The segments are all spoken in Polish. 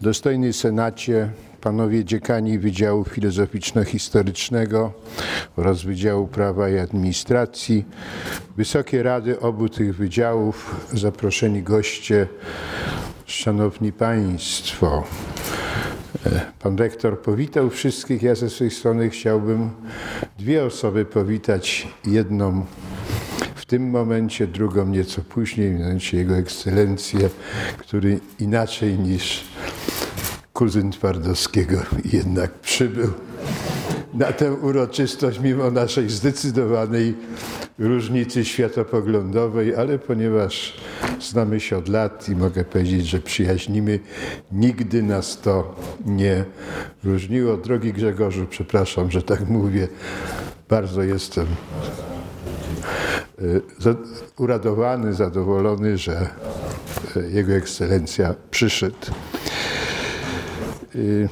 Dostojny Senacie, panowie dziekani Wydziału Filozoficzno-Historycznego oraz Wydziału Prawa i Administracji, wysokie rady obu tych wydziałów, zaproszeni goście, szanowni państwo. Pan rektor powitał wszystkich. Ja ze swojej strony chciałbym dwie osoby powitać. Jedną w tym momencie, drugą nieco później, mianowicie Jego Ekscelencję, który inaczej niż kuzyn Twardowskiego jednak przybył na tę uroczystość, mimo naszej zdecydowanej różnicy światopoglądowej, ale ponieważ znamy się od lat i mogę powiedzieć, że przyjaźnimy, nigdy nas to nie różniło. Drogi Grzegorzu, przepraszam, że tak mówię, bardzo jestem za- uradowany, zadowolony, że y, Jego Ekscelencja przyszedł. Y,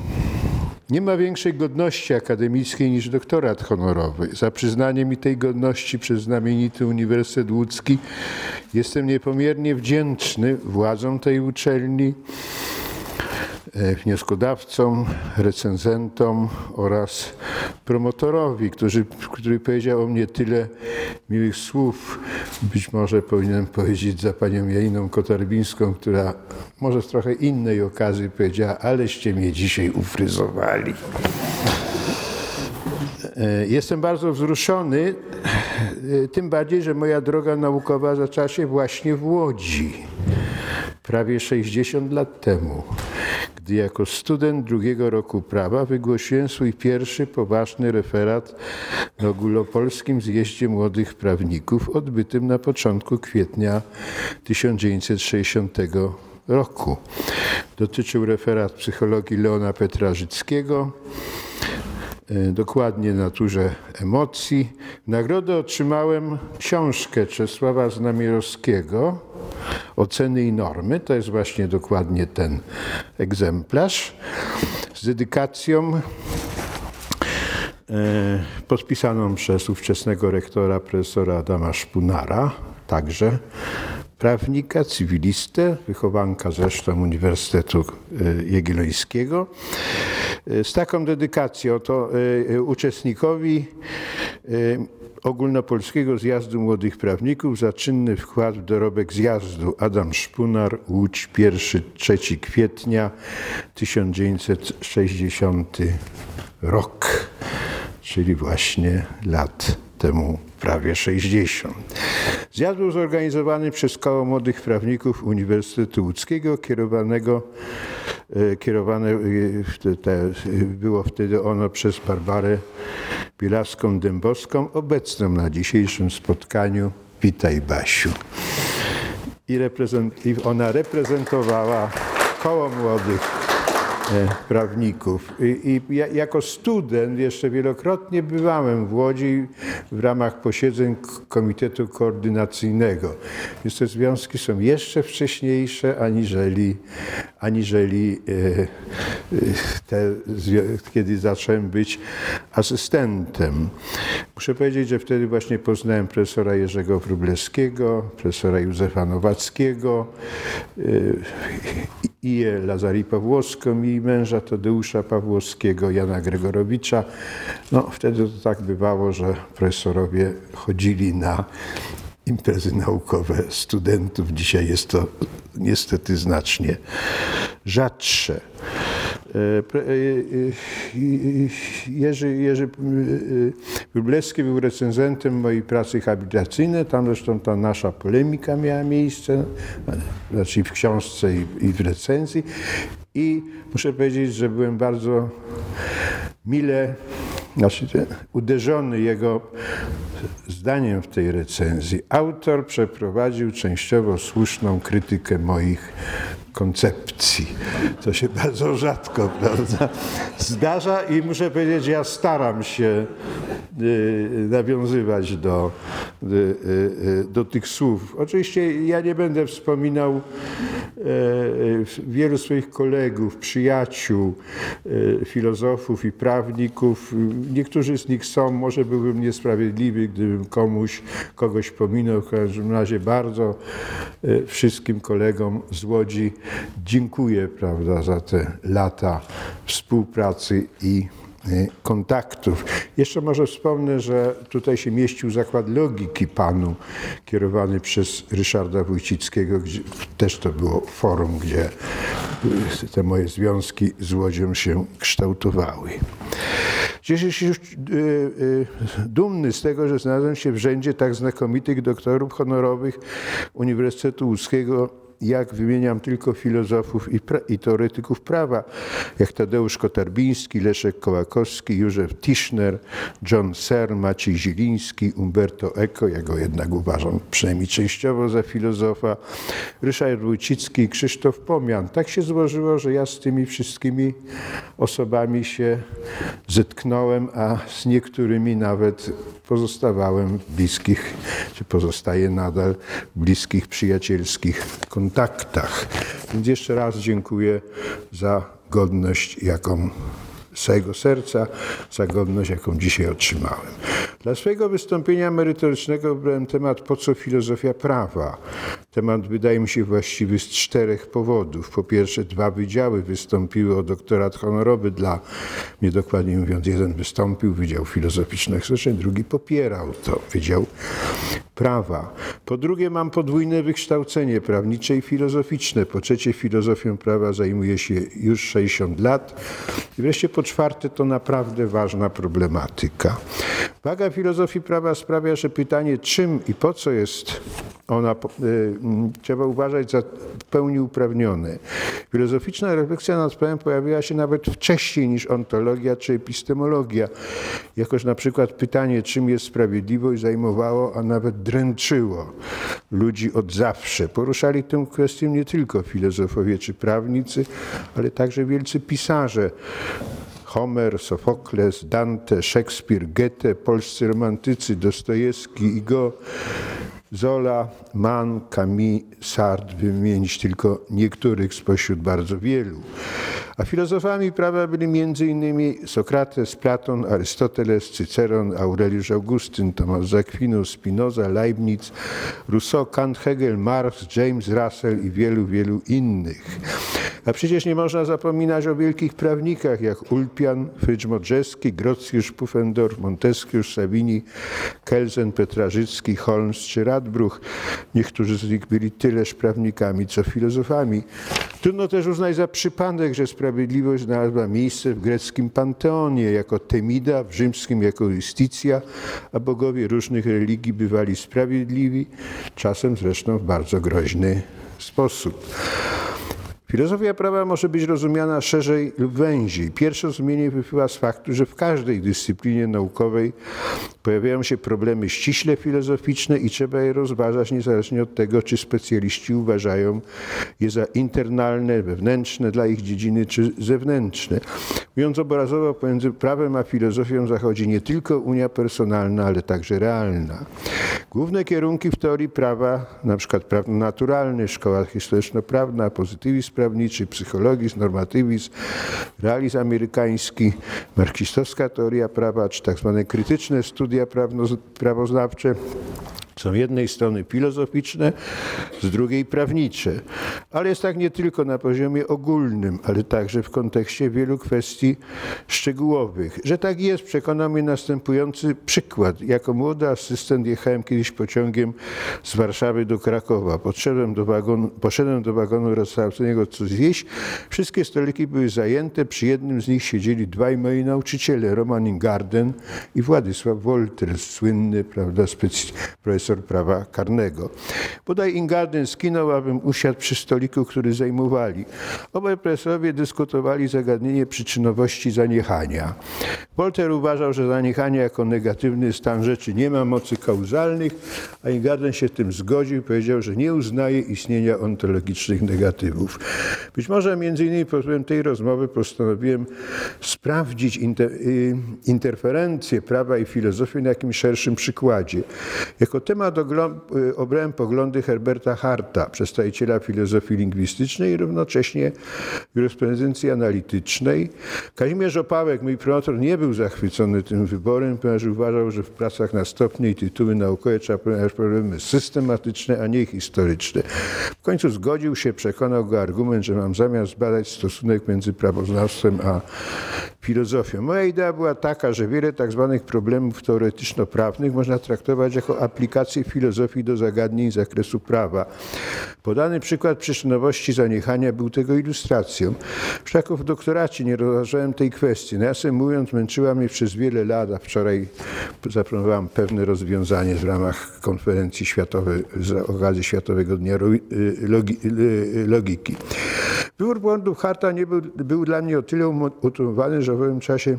Nie ma większej godności akademickiej niż doktorat honorowy. Za przyznanie mi tej godności przez znamienity Uniwersytet Łódzki jestem niepomiernie wdzięczny władzom tej uczelni, wnioskodawcom, recenzentom oraz promotorowi, który, który powiedział o mnie tyle miłych słów. Być może powinienem powiedzieć za panią Janiną Kotarbińską, która może z trochę innej okazji powiedziała, aleście mnie dzisiaj ufryzowali. E, Jestem bardzo wzruszony, e, tym bardziej, że moja droga naukowa zaczęła się właśnie w Łodzi, prawie 60 lat temu, gdy jako student drugiego roku prawa wygłosiłem swój pierwszy poważny referat na ogólnopolskim zjeździe młodych prawników odbytym na początku kwietnia 1960 roku. Dotyczył referat psychologii Leona Petrażyckiego, dokładnie naturze emocji. Nagrodę otrzymałem książkę Czesława Znamierowskiego Oceny i normy. To jest właśnie dokładnie ten egzemplarz z dedykacją e, podpisaną przez ówczesnego rektora profesora Adama Szpunara, także prawnika, cywilistę, wychowanka zresztą Uniwersytetu e, Jagiellońskiego. E, Z taką dedykacją to e, uczestnikowi Ogólnopolskiego Zjazdu Młodych Prawników za czynny wkład w dorobek zjazdu Adam Szpunar, Łódź, 1-3 kwietnia 1960 rok, czyli właśnie lat temu prawie 60. Zjazd był zorganizowany przez Koło Młodych Prawników Uniwersytetu Łódzkiego, kierowanego, e, kierowane e, było wtedy ono przez Barbarę Bielaską-Dębowską, obecną na dzisiejszym spotkaniu. Witaj Basiu. I, reprezent, I ona reprezentowała Koło Młodych prawników. I, i ja, jako student jeszcze wielokrotnie bywałem w Łodzi w ramach posiedzeń Komitetu Koordynacyjnego. Więc te związki są jeszcze wcześniejsze aniżeli, aniżeli e, e, te, kiedy zacząłem być asystentem. Muszę powiedzieć, że wtedy właśnie poznałem profesora Jerzego Wróblewskiego, profesora Józefa Nowackiego, y, Iję Lazari Pawłowską i męża Tadeusza Pawłowskiego, Jana Gregorowicza. No, wtedy to tak bywało, że profesorowie chodzili na imprezy naukowe studentów. Dzisiaj jest to niestety znacznie rzadsze. E, e, e, Jerzy, Jerzy Wróblewski był recenzentem mojej pracy habilitacyjnej. Tam zresztą ta nasza polemika miała miejsce, znaczy w książce i, i w recenzji. I muszę powiedzieć, że byłem bardzo mile znaczy, uderzony jego zdaniem w tej recenzji. Autor przeprowadził częściowo słuszną krytykę moich koncepcji. To się bardzo rzadko prawda, zdarza i muszę powiedzieć, ja staram się y, nawiązywać do, y, y, do tych słów. Oczywiście ja nie będę wspominał wielu swoich kolegów, przyjaciół, filozofów i prawników. Niektórzy z nich są, może byłbym niesprawiedliwy, gdybym komuś, kogoś pominął. W każdym razie bardzo wszystkim kolegom z Łodzi dziękuję prawda, za te lata współpracy i Y, kontaktów. Jeszcze może wspomnę, że tutaj się mieścił zakład logiki panu, kierowany przez Ryszarda Wójcickiego, gdzie też to było forum, gdzie y, te moje związki z Łodzią się kształtowały. Cieszę się już y, dumny z tego, że znalazłem się w rzędzie tak znakomitych doktorów honorowych Uniwersytetu Łódzkiego jak wymieniam tylko filozofów i, i, teoretyków prawa, jak Tadeusz Kotarbiński, Leszek Kołakowski, Józef Tischner, John Ser, Maciej Zieliński, Umberto Eco, ja go jednak uważam przynajmniej częściowo za filozofa, Ryszard Wójcicki i Krzysztof Pomian. Tak się złożyło, że ja z tymi wszystkimi osobami się zetknąłem, a z niektórymi nawet pozostawałem w bliskich, czy pozostaję nadal w bliskich, przyjacielskich kontaktach. Więc jeszcze raz dziękuję za godność, jaką z całego serca, za godność, jaką dzisiaj otrzymałem. Dla swojego wystąpienia merytorycznego wybrałem temat po co filozofia prawa. Temat wydaje mi się właściwy z czterech powodów. Po pierwsze, dwa wydziały wystąpiły o doktorat honorowy dla mnie, dokładnie mówiąc, jeden wystąpił, Wydział Filozoficzno-Historyczny, drugi popierał to, Wydział Prawa. Po drugie, mam podwójne wykształcenie prawnicze i filozoficzne. Po trzecie, filozofią prawa zajmuję się już 60 lat. I wreszcie po czwarte, to naprawdę ważna problematyka. Waga filozofii prawa sprawia, że pytanie czym i po co jest ona, y, trzeba uważać za w pełni uprawnione. Filozoficzna refleksja nad prawem pojawiła się nawet wcześniej niż ontologia czy epistemologia. Jakoż na przykład pytanie, czym jest sprawiedliwość, zajmowało, a nawet dręczyło ludzi od zawsze. Poruszali tę kwestię nie tylko filozofowie czy prawnicy, ale także wielcy pisarze. Homer, Sofokles, Dante, Szekspir, Goethe, polscy romantycy, Dostojewski, Igo, Zola, Mann, Camus, Sartre, wymienić tylko niektórych spośród bardzo wielu. A filozofami prawa byli m.in. Sokrates, Platon, Arystoteles, Cyceron, Aureliusz Augustyn, Tomasz Zakwinus, Spinoza, Leibniz, Rousseau, Kant, Hegel, Marx, James Russell i wielu, wielu innych. A przecież nie można zapominać o wielkich prawnikach jak Ulpian, Frycz-Modrzewski, Grocjusz, Pufendorf, Montesquieu, Savini, Kelsen, Petrażycki, Holmes czy Radbruch. Niektórzy z nich byli tyleż prawnikami, co filozofami. Trudno też uznać za przypadek, że sprawiedliwość znalazła miejsce w greckim panteonie jako Temida, w rzymskim jako Justicja, a bogowie różnych religii bywali sprawiedliwi, czasem zresztą w bardzo groźny sposób. Filozofia prawa może być rozumiana szerzej lub węziej. Pierwsze rozumienie wypływa z faktu, że w każdej dyscyplinie naukowej pojawiają się problemy ściśle filozoficzne i trzeba je rozważać niezależnie od tego, czy specjaliści uważają je za internalne, wewnętrzne dla ich dziedziny, czy zewnętrzne. Mówiąc obrazowo, pomiędzy prawem a filozofią zachodzi nie tylko unia personalna, ale także realna. Główne kierunki w teorii prawa, na przykład prawo naturalne, szkoła historyczno-prawna, pozytywizm prawniczy, psychologizm, normatywizm, realizm amerykański, marksistowska teoria prawa, czy tak zwane krytyczne studia prawoznawcze, są jednej strony filozoficzne, z drugiej prawnicze. Ale jest tak nie tylko na poziomie ogólnym, ale także w kontekście wielu kwestii szczegółowych. Że tak jest, przekonał mnie następujący przykład. Jako młody asystent jechałem kiedyś pociągiem z Warszawy do Krakowa. Poszedłem do wagonu, poszedłem do wagonu restauracyjnego co zjeść. Wszystkie stoliki były zajęte. Przy jednym z nich siedzieli dwaj moi nauczyciele, Roman Ingarden i Władysław Wolter, słynny prawda, profesor profesor prawa karnego. Bodaj Ingarden skinął, abym usiadł przy stoliku, który zajmowali. Obaj profesorowie dyskutowali zagadnienie przyczynowości zaniechania. Polter uważał, że zaniechanie jako negatywny stan rzeczy nie ma mocy kauzalnych, a Ingarden się tym zgodził i powiedział, że nie uznaje istnienia ontologicznych negatywów. Być może między innymi pod tej rozmowy postanowiłem sprawdzić inter, y, interferencję prawa i filozofii na jakimś szerszym przykładzie. Jako temat temat obrałem poglądy Herberta Harta, przedstawiciela filozofii lingwistycznej i równocześnie jurysprudencji analitycznej. Kazimierz Opałek, mój promotor, nie był zachwycony tym wyborem, ponieważ uważał, że w pracach na stopnie i tytuły naukowe trzeba ponieważ problemy systematyczne, a nie historyczne. W końcu zgodził się, przekonał go argument, że mam zamiar zbadać stosunek między prawoznawstwem a filozofią. Moja idea była taka, że wiele tak zwanych problemów teoretyczno-prawnych można traktować jako aplikację filozofii do zagadnień z zakresu prawa. Podany przykład przyczynowości zaniechania był tego ilustracją. Wszak w doktoracie nie rozważałem tej kwestii. Nawiasem mówiąc, męczyła mnie przez wiele lat, a wczoraj zaproponowałam pewne rozwiązanie w ramach konferencji światowej, z okazji Światowego Dnia Logiki. Wybór błędów Harta nie był, był dla mnie o tyle umotywowany, że w owym czasie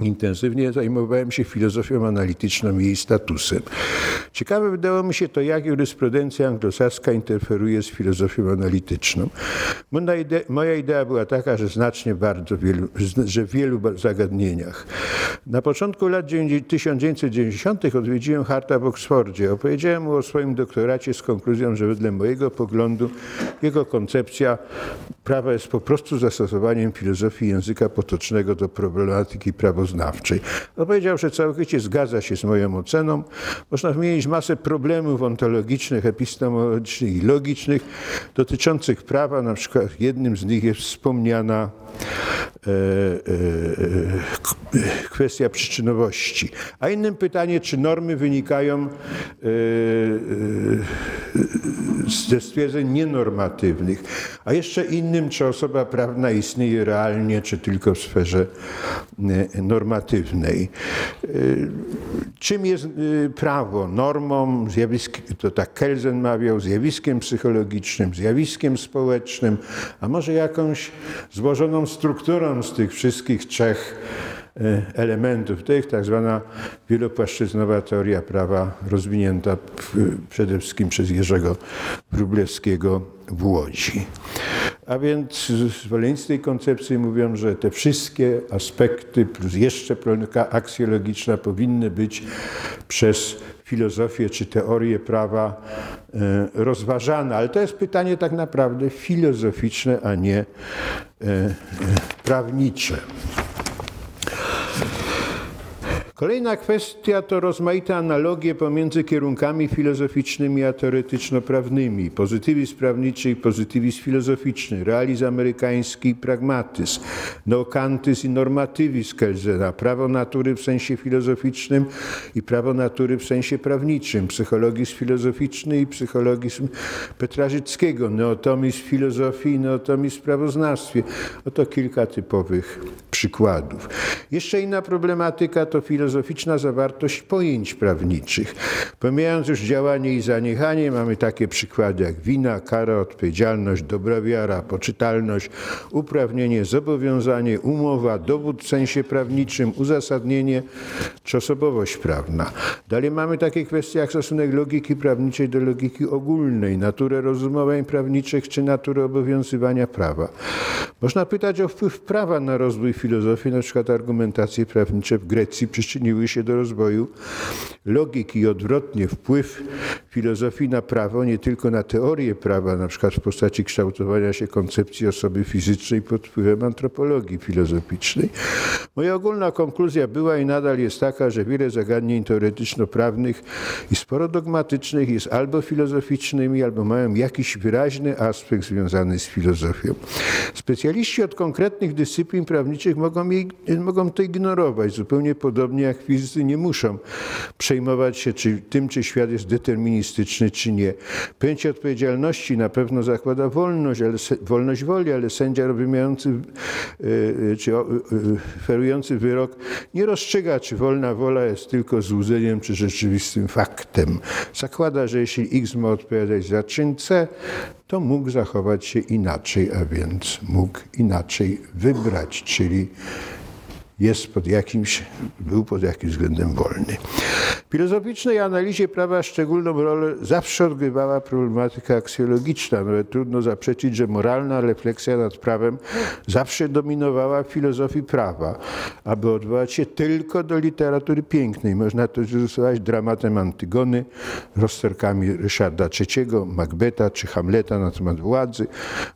intensywnie zajmowałem się filozofią analityczną i jej statusem. Ciekawe wydało mi się to, jak jurysprudencja anglosaska interferuje z filozofią analityczną. Moja idea była taka, że znacznie bardzo wielu, że w wielu zagadnieniach. Na początku lat 1990. odwiedziłem Harta w Oksfordzie. Opowiedziałem mu o swoim doktoracie z konkluzją, że wedle mojego poglądu jego koncepcja prawa jest po prostu zastosowaniem filozofii języka potocznego do problematyki prawoznawczej. On powiedział, że całkowicie zgadza się z moją oceną. Można wymienić masę problemów ontologicznych, epistemologicznych i logicznych dotyczących prawa. Na przykład jednym z nich jest wspomniana e, e, kwestia przyczynowości. A innym pytanie, czy normy wynikają e, ze stwierdzeń nienormatywnych. A jeszcze innym, czy osoba prawna istnieje realnie, czy tylko w sferze normatywnej. Czym jest prawo? Normą, to tak Kelsen mawiał, zjawiskiem psychologicznym, zjawiskiem społecznym, a może jakąś złożoną strukturą z tych wszystkich trzech e, elementów. To jest tak zwana wielopłaszczyznowa teoria prawa rozwinięta przede wszystkim przez Jerzego Wróblewskiego w Łodzi. A więc zwolennicy tej koncepcji mówią, że te wszystkie aspekty plus jeszcze problematyka aksjologiczna powinny być przez filozofię czy teorię prawa e, rozważane. Ale to jest pytanie tak naprawdę filozoficzne, a nie e, e, prawnicze. Kolejna kwestia to rozmaite analogie pomiędzy kierunkami filozoficznymi a teoretyczno-prawnymi. Pozytywizm prawniczy i pozytywizm filozoficzny, realizm amerykański i pragmatyzm, neokantyzm i normatywizm Kelzena, prawo natury w sensie filozoficznym i prawo natury w sensie prawniczym, psychologizm filozoficzny i psychologizm Petrażyckiego, neotomizm filozofii i neotomizm prawoznawstwie. Oto kilka typowych przykładów. Jeszcze inna problematyka to filozoficzna zawartość pojęć prawniczych. Pomijając już działanie i zaniechanie, mamy takie przykłady jak wina, kara, odpowiedzialność, dobra wiara, poczytalność, uprawnienie, zobowiązanie, umowa, dowód w sensie prawniczym, uzasadnienie czy osobowość prawna. Dalej mamy takie kwestie jak stosunek logiki prawniczej do logiki ogólnej, naturę rozumowań prawniczych czy naturę obowiązywania prawa. Można pytać o wpływ prawa na rozwój filozofii, na przykład argumentacje prawnicze w Grecji przyczyniły się do rozwoju logiki i odwrotnie wpływ filozofii na prawo, nie tylko na teorię prawa, na przykład w postaci kształtowania się koncepcji osoby fizycznej pod wpływem antropologii filozoficznej. Moja ogólna konkluzja była i nadal jest taka, że wiele zagadnień teoretyczno-prawnych i sporo dogmatycznych jest albo filozoficznymi, albo mają jakiś wyraźny aspekt związany z filozofią. Specjaliści od konkretnych dyscyplin prawniczych mogą, jej, mogą to ignorować, zupełnie podobnie fizycy nie muszą przejmować się czy tym, czy świat jest deterministyczny, czy nie. Pojęcie odpowiedzialności na pewno zakłada wolność, ale, wolność woli, ale sędzia wymierający e, czy ferujący wyrok nie rozstrzyga, czy wolna wola jest tylko złudzeniem, czy rzeczywistym faktem. Zakłada, że jeśli X ma odpowiadać za czyn C, to mógł zachować się inaczej, a więc mógł inaczej wybrać, czyli jest pod jakimś, był pod jakimś względem wolny. Filozoficznej analizie prawa szczególną rolę zawsze odgrywała problematyka aksjologiczna. Nawet trudno zaprzeczyć, że moralna refleksja nad prawem zawsze dominowała w filozofii prawa. Aby odwołać się tylko do literatury pięknej, można to ilustrować dramatem Antygony, rozterkami Ryszarda III, Macbeta czy Hamleta na temat władzy,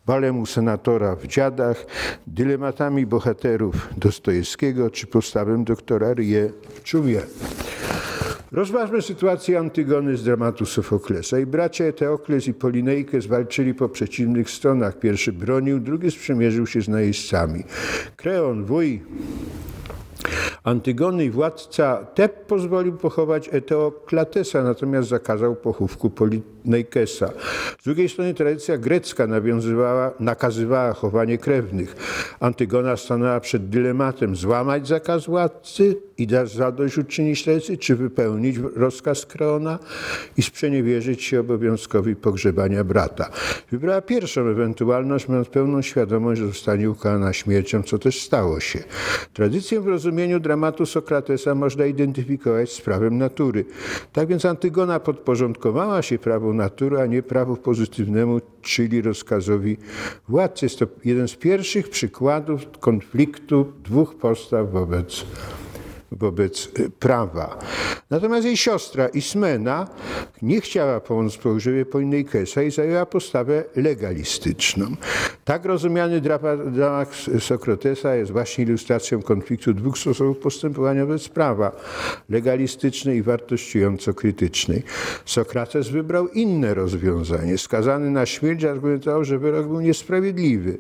balem u senatora w Dziadach, dylematami bohaterów Dostojewskiego czy postawem doktora Rie Czumie. Rozważmy sytuację Antygony z dramatu Sofoklesa. I bracia Eteokles i Polinejkę zwalczyli po przeciwnych stronach. Pierwszy bronił, drugi sprzymierzył się z najeźdźcami. Kreon, wuj Antygony władca Teb pozwolił pochować Eteoklatesa, natomiast zakazał pochówku Polinejkesa. Z drugiej strony tradycja grecka nawiązywała, nakazywała chowanie krewnych. Antygona stanęła przed dylematem złamać zakaz władcy i zadośćuczynić tradycji, czy wypełnić rozkaz Kreona i sprzeniewierzyć się obowiązkowi pogrzebania brata. Wybrała pierwszą ewentualność, mając pełną świadomość, że zostanie ukarana śmiercią, co też stało się. Tradycję w dramatu Sokratesa można identyfikować z prawem natury. Tak więc Antygona podporządkowała się prawu natury, a nie prawu pozytywnemu, czyli rozkazowi władcy. Jest to jeden z pierwszych przykładów konfliktu dwóch postaw wobec wobec y, prawa. Natomiast jej siostra Ismena nie chciała pomóc pogrzebie Polinejkesa i zajęła postawę legalistyczną. Tak rozumiany dramat Sokratesa jest właśnie ilustracją konfliktu dwóch sposobów postępowania wobec prawa, legalistycznej i wartościująco-krytycznej. Sokrates wybrał inne rozwiązanie. Skazany na śmierć argumentował, że wyrok był niesprawiedliwy.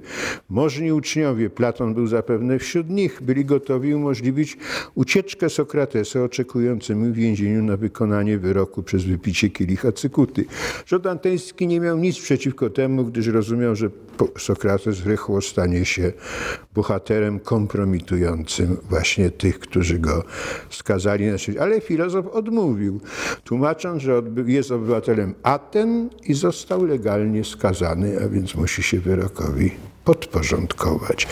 Możni uczniowie, Platon był zapewne wśród nich, byli gotowi umożliwić ucieczkę ucieczkę Sokratesa oczekującemu w więzieniu na wykonanie wyroku przez wypicie kielicha cykuty. Rząd anteński nie miał nic przeciwko temu, gdyż rozumiał, że Sokrates rychło stanie się bohaterem kompromitującym właśnie tych, którzy go skazali na śmierć. Ale filozof odmówił, tłumacząc, że jest obywatelem Aten i został legalnie skazany, a więc musi się wyrokowi podporządkować.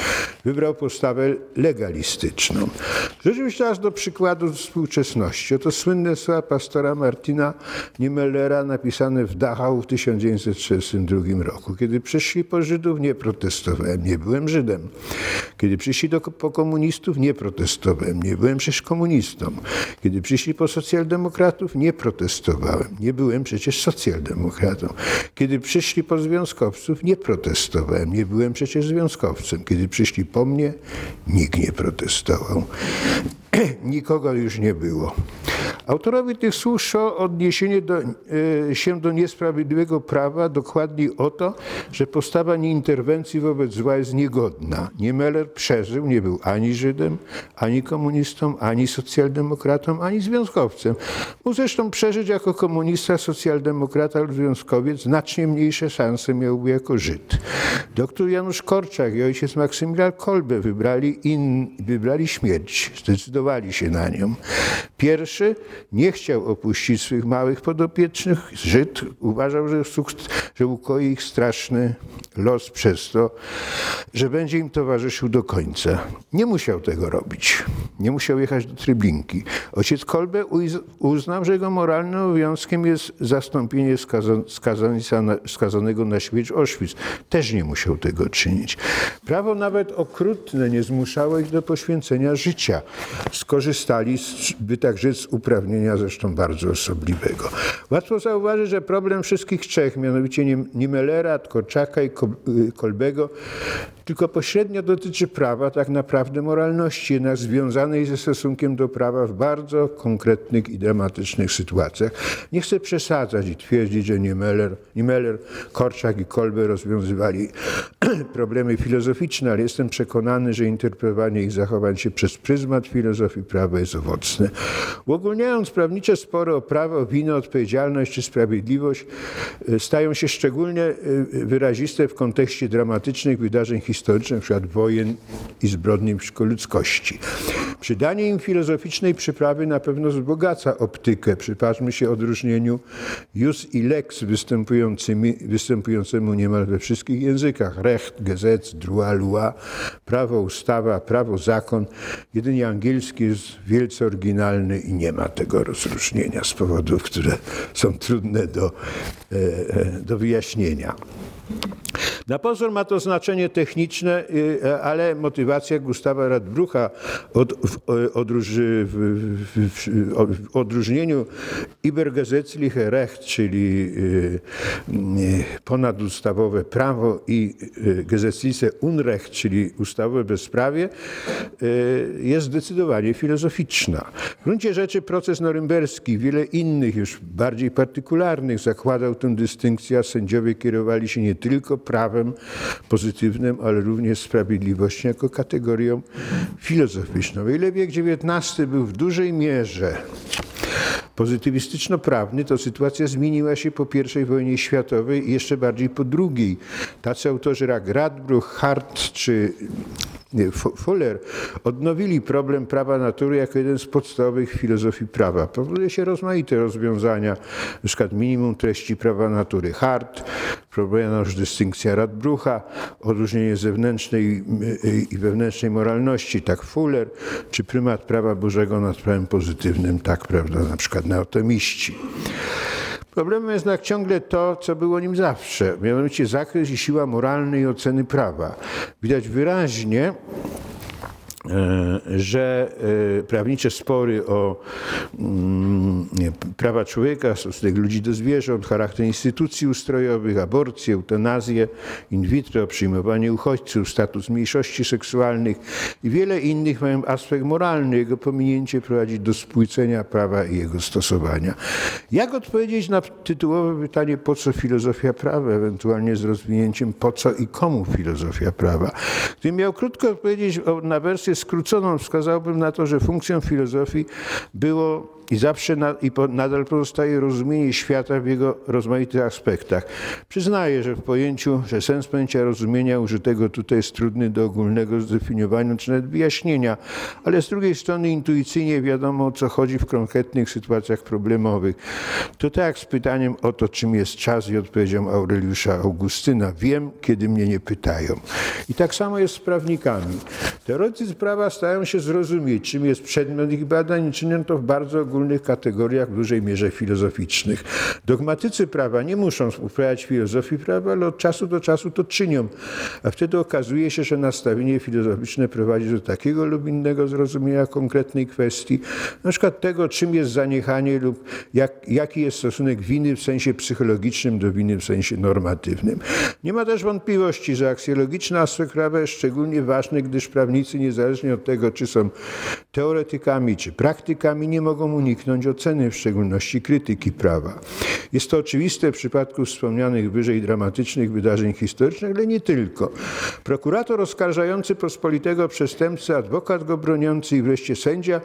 Wybrał postawę legalistyczną. Rzeczywiście aż do przykładu współczesności. Oto słynne słowa pastora Martina Niemellera napisane w Dachau w 1932 roku. Kiedy przyszli po Żydów, nie protestowałem, nie byłem Żydem. Kiedy przyszli do, po komunistów, nie protestowałem, nie byłem przecież komunistą. Kiedy przyszli po socjaldemokratów, nie protestowałem, nie byłem przecież socjaldemokratą. Kiedy przyszli po związkowców, nie protestowałem, nie byłem przecież związkowcem. Kiedy przyszli po mnie, nikt nie protestował. Nikogo już nie było. Autorowi tych słów odniesienie do, e, się do niesprawiedliwego prawa, dokładniej o to, że postawa nieinterwencji wobec zła jest niegodna. Niemeller przeżył, nie był ani Żydem, ani komunistą, ani socjaldemokratą, ani związkowcem. Mógł zresztą przeżyć jako komunista, socjaldemokrata lub związkowiec, znacznie mniejsze szanse miałby jako Żyd. Doktor Janusz Korczak i ojciec Maksymilian Kolbe wybrali, in, wybrali śmierć, zdecydowali się na nią. Pierwszy nie chciał opuścić swych małych podopiecznych. Żyd uważał, że, że ukoi ich straszny los przez to, że będzie im towarzyszył do końca. Nie musiał tego robić. Nie musiał jechać do Tryblinki. Ojciec Kolbe uznał, że jego moralnym obowiązkiem jest zastąpienie skazanego na śmierć Auschwitz. Też nie musiał tego czynić. Prawo nawet okrutne nie zmuszało ich do poświęcenia życia. Skorzystali, by tak rzec, z uprawnienia zresztą bardzo osobliwego. Łatwo zauważyć, że problem wszystkich trzech, mianowicie Niemellera, Tkorczaka i Kolbego, tylko pośrednio dotyczy prawa, tak naprawdę moralności, jednak związanej ze stosunkiem do prawa w bardzo konkretnych i dramatycznych sytuacjach. Nie chcę przesadzać i twierdzić, że Niemeller, Niemeller Korczak i Kolbe rozwiązywali problemy filozoficzne, ale jestem przekonany, że interpretowanie ich zachowań się przez pryzmat filozofii prawa jest owocne. Uogólniając, prawnicze spory o prawo, winę, odpowiedzialność czy sprawiedliwość e, stają się szczególnie e, wyraziste w kontekście dramatycznych wydarzeń historycznych, np. wojen i zbrodni przeciwko ludzkości. Przydanie im filozoficznej przyprawy na pewno wzbogaca optykę. Przypatrzmy się odróżnieniu jus i lex występującemu niemal we wszystkich językach. Recht, Gesetz, droit, loi, prawo, ustawa, prawo, zakon. Jedynie angielski jest wielce oryginalny i nie ma tego rozróżnienia z powodów, które są trudne do, e, e, do wyjaśnienia. Na pozór ma to znaczenie techniczne, y, ale motywacja Gustawa Radbrucha od, w, odróż, w, w, odróżnieniu Recht, czyli y, y, ponadustawowe prawo i Gesetzliche Unrecht, czyli ustawowe bezprawie, jest zdecydowanie filozoficzna. W gruncie rzeczy proces norymberski, wiele innych już bardziej partykularnych zakładał tę dystynkcję, sędziowie kierowali się nie tylko prawem pozytywnym, ale również sprawiedliwością jako kategorią filozoficzną. Ile wiek XIX był w dużej mierze pozytywistyczno-prawny, to sytuacja zmieniła się po I wojnie światowej i jeszcze bardziej po II. Tacy autorzy jak Radbruch, Hart czy Fuller odnowili problem prawa natury jako jeden z podstawowych filozofii prawa. Proponuje się rozmaite rozwiązania, przykład minimum treści prawa natury. Hart, proponowano już dystynkcja Radbrucha, odróżnienie zewnętrznej i wewnętrznej moralności, tak Fuller, czy prymat prawa Bożego nad prawem pozytywnym, tak, prawda, na przykład neotomiści. Problemem jest jednak ciągle to, co było nim zawsze, mianowicie zakres i siła moralnej oceny prawa. Widać wyraźnie, że e, prawnicze spory o mm, prawa człowieka, stosunek ludzi do zwierząt, charakter instytucji ustrojowych, aborcję, eutanazję, in vitro, przyjmowanie uchodźców, status mniejszości seksualnych i wiele innych mają aspekt moralny. Jego pominięcie prowadzi do spłycenia prawa i jego stosowania. Jak odpowiedzieć na tytułowe pytanie, po co filozofia prawa, ewentualnie z rozwinięciem po co i komu filozofia prawa? Gdybym miał krótko odpowiedzieć na wersję skróconą wskazałbym na to, że funkcją filozofii było i zawsze na, i po, nadal pozostaje rozumienie świata w jego rozmaitych aspektach. Przyznaję, że w pojęciu, że sens pojęcia rozumienia użytego tutaj jest trudny do ogólnego zdefiniowania czy nawet wyjaśnienia, ale z drugiej strony intuicyjnie wiadomo o co chodzi w konkretnych sytuacjach problemowych. To tak z pytaniem o to, czym jest czas i odpowiedzią Aureliusza Augustyna. Wiem, kiedy mnie nie pytają. I tak samo jest z prawnikami. Teoretycy prawa starają się zrozumieć, czym jest przedmiot ich badań i czynią to w bardzo ogólnych kategoriach, w dużej mierze filozoficznych. Dogmatycy prawa nie muszą uprawiać filozofii prawa, ale od czasu do czasu to czynią. A wtedy okazuje się, że nastawienie filozoficzne prowadzi do takiego lub innego zrozumienia konkretnej kwestii, na przykład tego, czym jest zaniechanie lub jak, jaki jest stosunek winy w sensie psychologicznym do winy w sensie normatywnym. Nie ma też wątpliwości, że aksjologiczny aspekt prawa jest szczególnie ważny, gdyż prawnicy, niezależnie od tego, czy są teoretykami, czy praktykami, nie mogą uniknąć oceny, w szczególności krytyki prawa. Jest to oczywiste w przypadku wspomnianych wyżej dramatycznych wydarzeń historycznych, ale nie tylko. Prokurator oskarżający pospolitego przestępcę, adwokat go broniący i wreszcie sędzia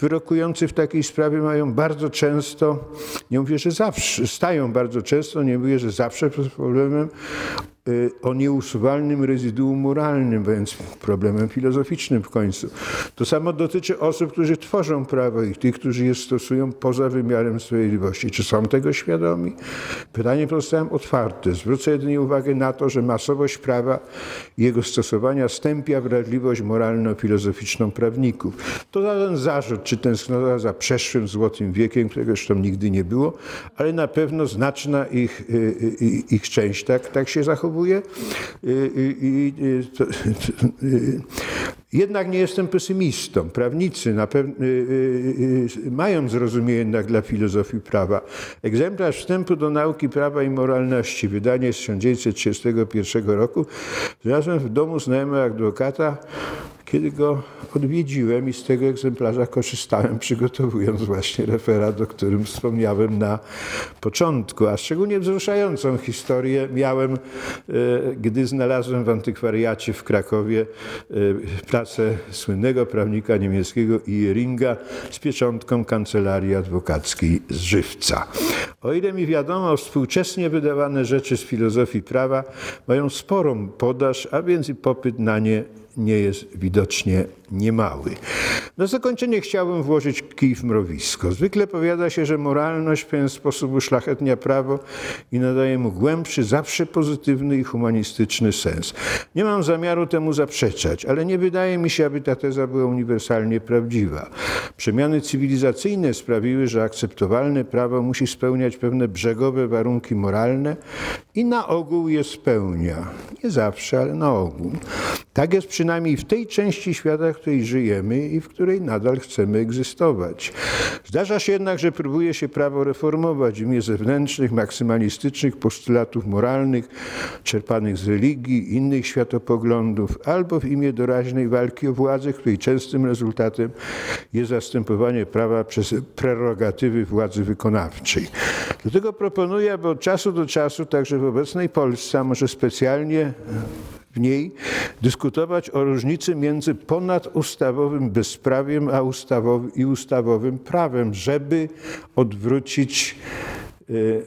wyrokujący w takiej sprawie mają bardzo często, nie mówię, że zawsze, stają bardzo często, nie mówię, że zawsze przed problemem o nieusuwalnym rezyduum moralnym, więc problemem filozoficznym w końcu. To samo dotyczy osób, którzy tworzą prawo i tych, którzy je stosują poza wymiarem sprawiedliwości. Czy są tego świadomi? Pytanie pozostają otwarte. Zwrócę jedynie uwagę na to, że masowość prawa i jego stosowania stępia wrażliwość moralno-filozoficzną prawników. To żaden zarzut, czy tęsknota za przeszłym złotym wiekiem, którego zresztą nigdy nie było, ale na pewno znaczna ich, ich, y, y, ich część tak, tak się zachowuje zachowuje. I, to, jednak nie jestem pesymistą. Prawnicy mają zrozumienie jednak dla filozofii prawa. Egzemplarz wstępu do nauki prawa i moralności, wydanie z 1931 roku, znalazłem w domu znajomego adwokata, kiedy go odwiedziłem i z tego egzemplarza korzystałem, przygotowując właśnie referat, o którym wspomniałem na początku. A szczególnie wzruszającą historię miałem, e, gdy znalazłem w antykwariacie w Krakowie e, pracę słynnego prawnika niemieckiego Ieringa z pieczątką Kancelarii Adwokackiej z Żywca. O ile mi wiadomo, współczesnie wydawane rzeczy z filozofii prawa mają sporą podaż, a więc i popyt na nie nie jest widocznie niemały. Na zakończenie chciałbym włożyć kij w mrowisko. Zwykle powiada się, że moralność w pewien sposób uszlachetnia prawo i nadaje mu głębszy, zawsze pozytywny i humanistyczny sens. Nie mam zamiaru temu zaprzeczać, ale nie wydaje mi się, aby ta teza była uniwersalnie prawdziwa. Przemiany cywilizacyjne sprawiły, że akceptowalne prawo musi spełniać pewne brzegowe warunki moralne i na ogół je spełnia. Nie zawsze, ale na ogół. Tak jest przynajmniej w tej części świata, w której żyjemy i w której nadal chcemy egzystować. Zdarza się jednak, że próbuje się prawo reformować w imię zewnętrznych, maksymalistycznych postulatów moralnych, czerpanych z religii, innych światopoglądów, albo w imię doraźnej walki o władzę, której częstym rezultatem jest zastępowanie prawa przez prerogatywy władzy wykonawczej. Dlatego proponuję, aby od czasu do czasu, także w obecnej Polsce, może specjalnie w niej dyskutować o różnicy między ponadustawowym bezprawiem a ustawowym, i ustawowym prawem, żeby odwrócić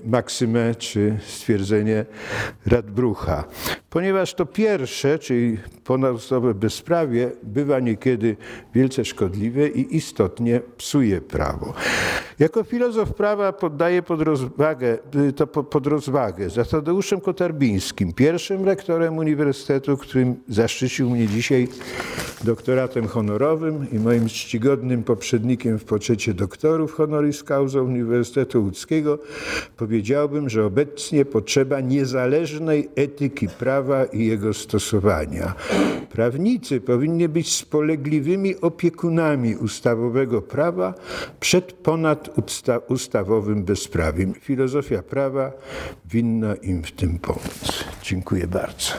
maksymę czy stwierdzenie Radbrucha. Ponieważ to pierwsze, czyli ponadustawowe bezprawie, bywa niekiedy wielce szkodliwe i istotnie psuje prawo. Jako filozof prawa poddaję pod rozwagę, y, to pod rozwagę za Tadeuszem Kotarbińskim, pierwszym rektorem uniwersytetu, którym zaszczycił mnie dzisiaj doktoratem honorowym i moim czcigodnym poprzednikiem w poczecie doktorów honoris causa Uniwersytetu Łódzkiego, powiedziałbym, że obecnie potrzeba niezależnej etyki prawa i jego stosowania. Prawnicy powinni być spolegliwymi opiekunami ustawowego prawa przed ponadustawowym bezprawiem. Filozofia prawa winna im w tym pomóc. Dziękuję bardzo.